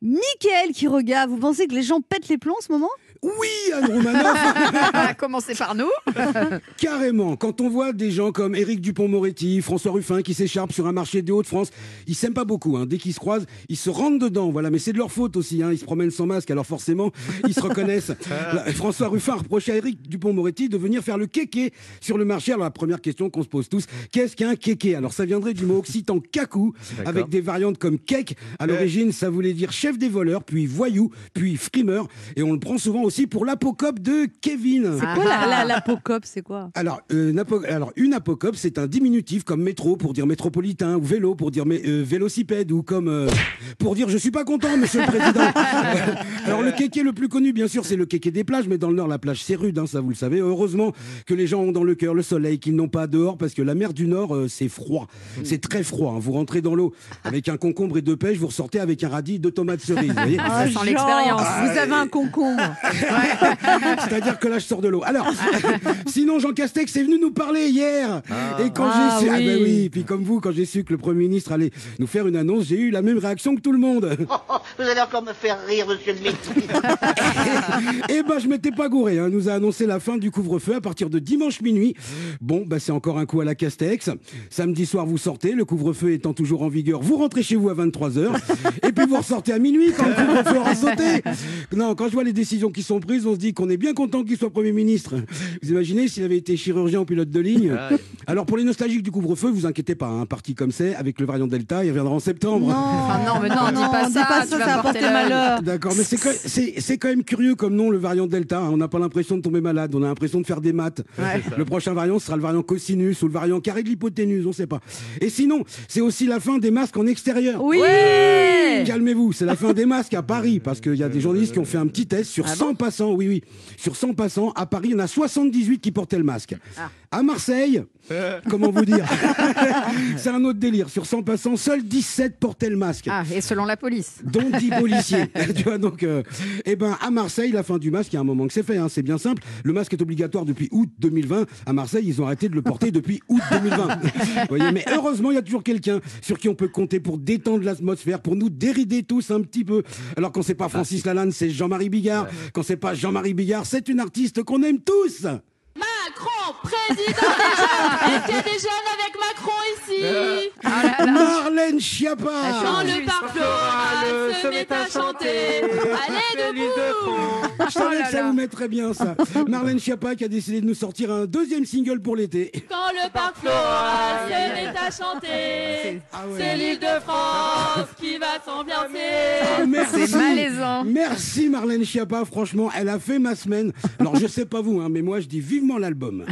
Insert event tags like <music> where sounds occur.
Michael qui regarde, vous pensez que les gens pètent les plombs en ce moment? Oui, Anne Romanoff <laughs> Commencez par nous. <laughs> Carrément, quand on voit des gens comme Éric Dupont-Moretti, François Ruffin qui s'écharpent sur un marché des Hauts-de-France, ils s'aiment pas beaucoup. Hein. Dès qu'ils se croisent, ils se rentrent dedans. Voilà, mais c'est de leur faute aussi. Hein. Ils se promènent sans masque, alors forcément, ils se reconnaissent. <laughs> Là, François Ruffin a reproché à Éric Dupont-Moretti de venir faire le kéké sur le marché. Alors la première question qu'on se pose tous, qu'est-ce qu'un kéké? Alors ça viendrait du mot occitan kakou, avec des variantes comme kek. À l'origine, ça voulait dire chef des voleurs, puis voyou, puis frimeur. Et on le prend souvent aussi pour l'apocope de Kevin. C'est quoi la, la, l'apocope C'est quoi? Alors, euh, une apo- alors, une apocope, c'est un diminutif comme métro pour dire métropolitain, ou vélo pour dire mé- euh, vélocipède, ou comme euh, pour dire je suis pas content, monsieur le président. alors, <laughs> le kéké le plus connu, bien sûr, c'est le kéké des plages, mais dans le Nord, la plage, c'est rude, hein, ça vous le savez. Heureusement que les gens ont dans le cœur le soleil, qu'ils n'ont pas dehors, parce que la mer du Nord, euh, c'est froid. C'est très froid. hein. Vous rentrez dans l'eau avec un concombre et deux pêches, vous ressortez avec un radis de tomates cerises. vous voyez Ah, l'expérience. Vous avez un concombre. <laughs> C'est-à-dire que là, je sors de l'eau. Alors, <laughs> sinon, Jean Castex est venu nous parler hier. Et quand Ah j'ai su, ah oui. ben oui, puis comme vous, quand j'ai su que le Premier ministre allait nous faire une annonce, j'ai eu la même réaction que tout le monde. Vous allez encore me faire rire, monsieur le ministre. <laughs> Eh ben, je m'étais pas gouré. Hein. Nous a annoncé la fin du couvre-feu à partir de dimanche minuit. Bon, bah, c'est encore un coup à la Castex. Samedi soir, vous sortez. Le couvre-feu étant toujours en vigueur, vous rentrez chez vous à 23h. Et puis, vous ressortez à minuit quand le couvre-feu aura sauté. Non, quand je vois les décisions qui sont prises, on se dit qu'on est bien content qu'il soit Premier ministre. Vous imaginez s'il avait été chirurgien ou pilote de ligne Alors, pour les nostalgiques du couvre-feu, vous inquiétez pas. Un parti comme c'est, avec le variant Delta, il reviendra en septembre. Ah non, mais non, dis pas dis ça, pas ça, va porter malheur. D'accord, mais c'est quand, c'est, c'est quand même curieux comme nom, le variant Delta. hein. On n'a pas l'impression de tomber malade, on a l'impression de faire des maths. Le prochain variant sera le variant cosinus ou le variant carré de l'hypoténuse, on sait pas. Et sinon, c'est aussi la fin des masques en extérieur. Oui Calmez-vous, c'est la fin des masques à Paris, parce qu'il y a des journalistes qui ont fait un petit test sur 100 passants, oui, oui, sur 100 passants, à Paris, il y en a 78 qui portaient le masque. À Marseille, <laughs> comment vous dire? <laughs> C'est un autre délire, sur 100 passants, seuls 17 portaient le masque Ah, et selon la police. dont 10 <laughs> policiers. tu vois, donc, euh, eh ben, à Marseille, la fin du masque, il y a un moment que c'est fait, hein, c'est bien simple. Le masque est obligatoire depuis août 2020. À Marseille, ils ont arrêté de le porter depuis août 2020. Vous voyez, mais heureusement, il y a toujours quelqu'un sur qui on peut compter pour détendre l'atmosphère, pour nous dérider tous un petit peu. Alors, quand c'est pas Francis Lalanne, c'est Jean-Marie Bigard. Quand c'est pas Jean-Marie Bigard, c'est une artiste qu'on aime tous. Macron, président des jeunes <laughs> Est-ce qu'il y a des jeunes avec Macron ici? Ah Marlène Schiappa. Quand le parc floral se met à chanter Allez debout Je savais que ça vous mettrait bien, ça. <laughs> Marlène Schiappa qui a décidé de nous sortir un deuxième single pour l'été. Quand le parc floral se met à chanter Ah ouais. C'est l'île de France qui va s'ambiancer Ah, merci. C'est malaisant. Merci Marlène Schiappa, franchement, elle a fait ma semaine. Alors je sais pas vous, hein, mais moi je dis vivement l'album.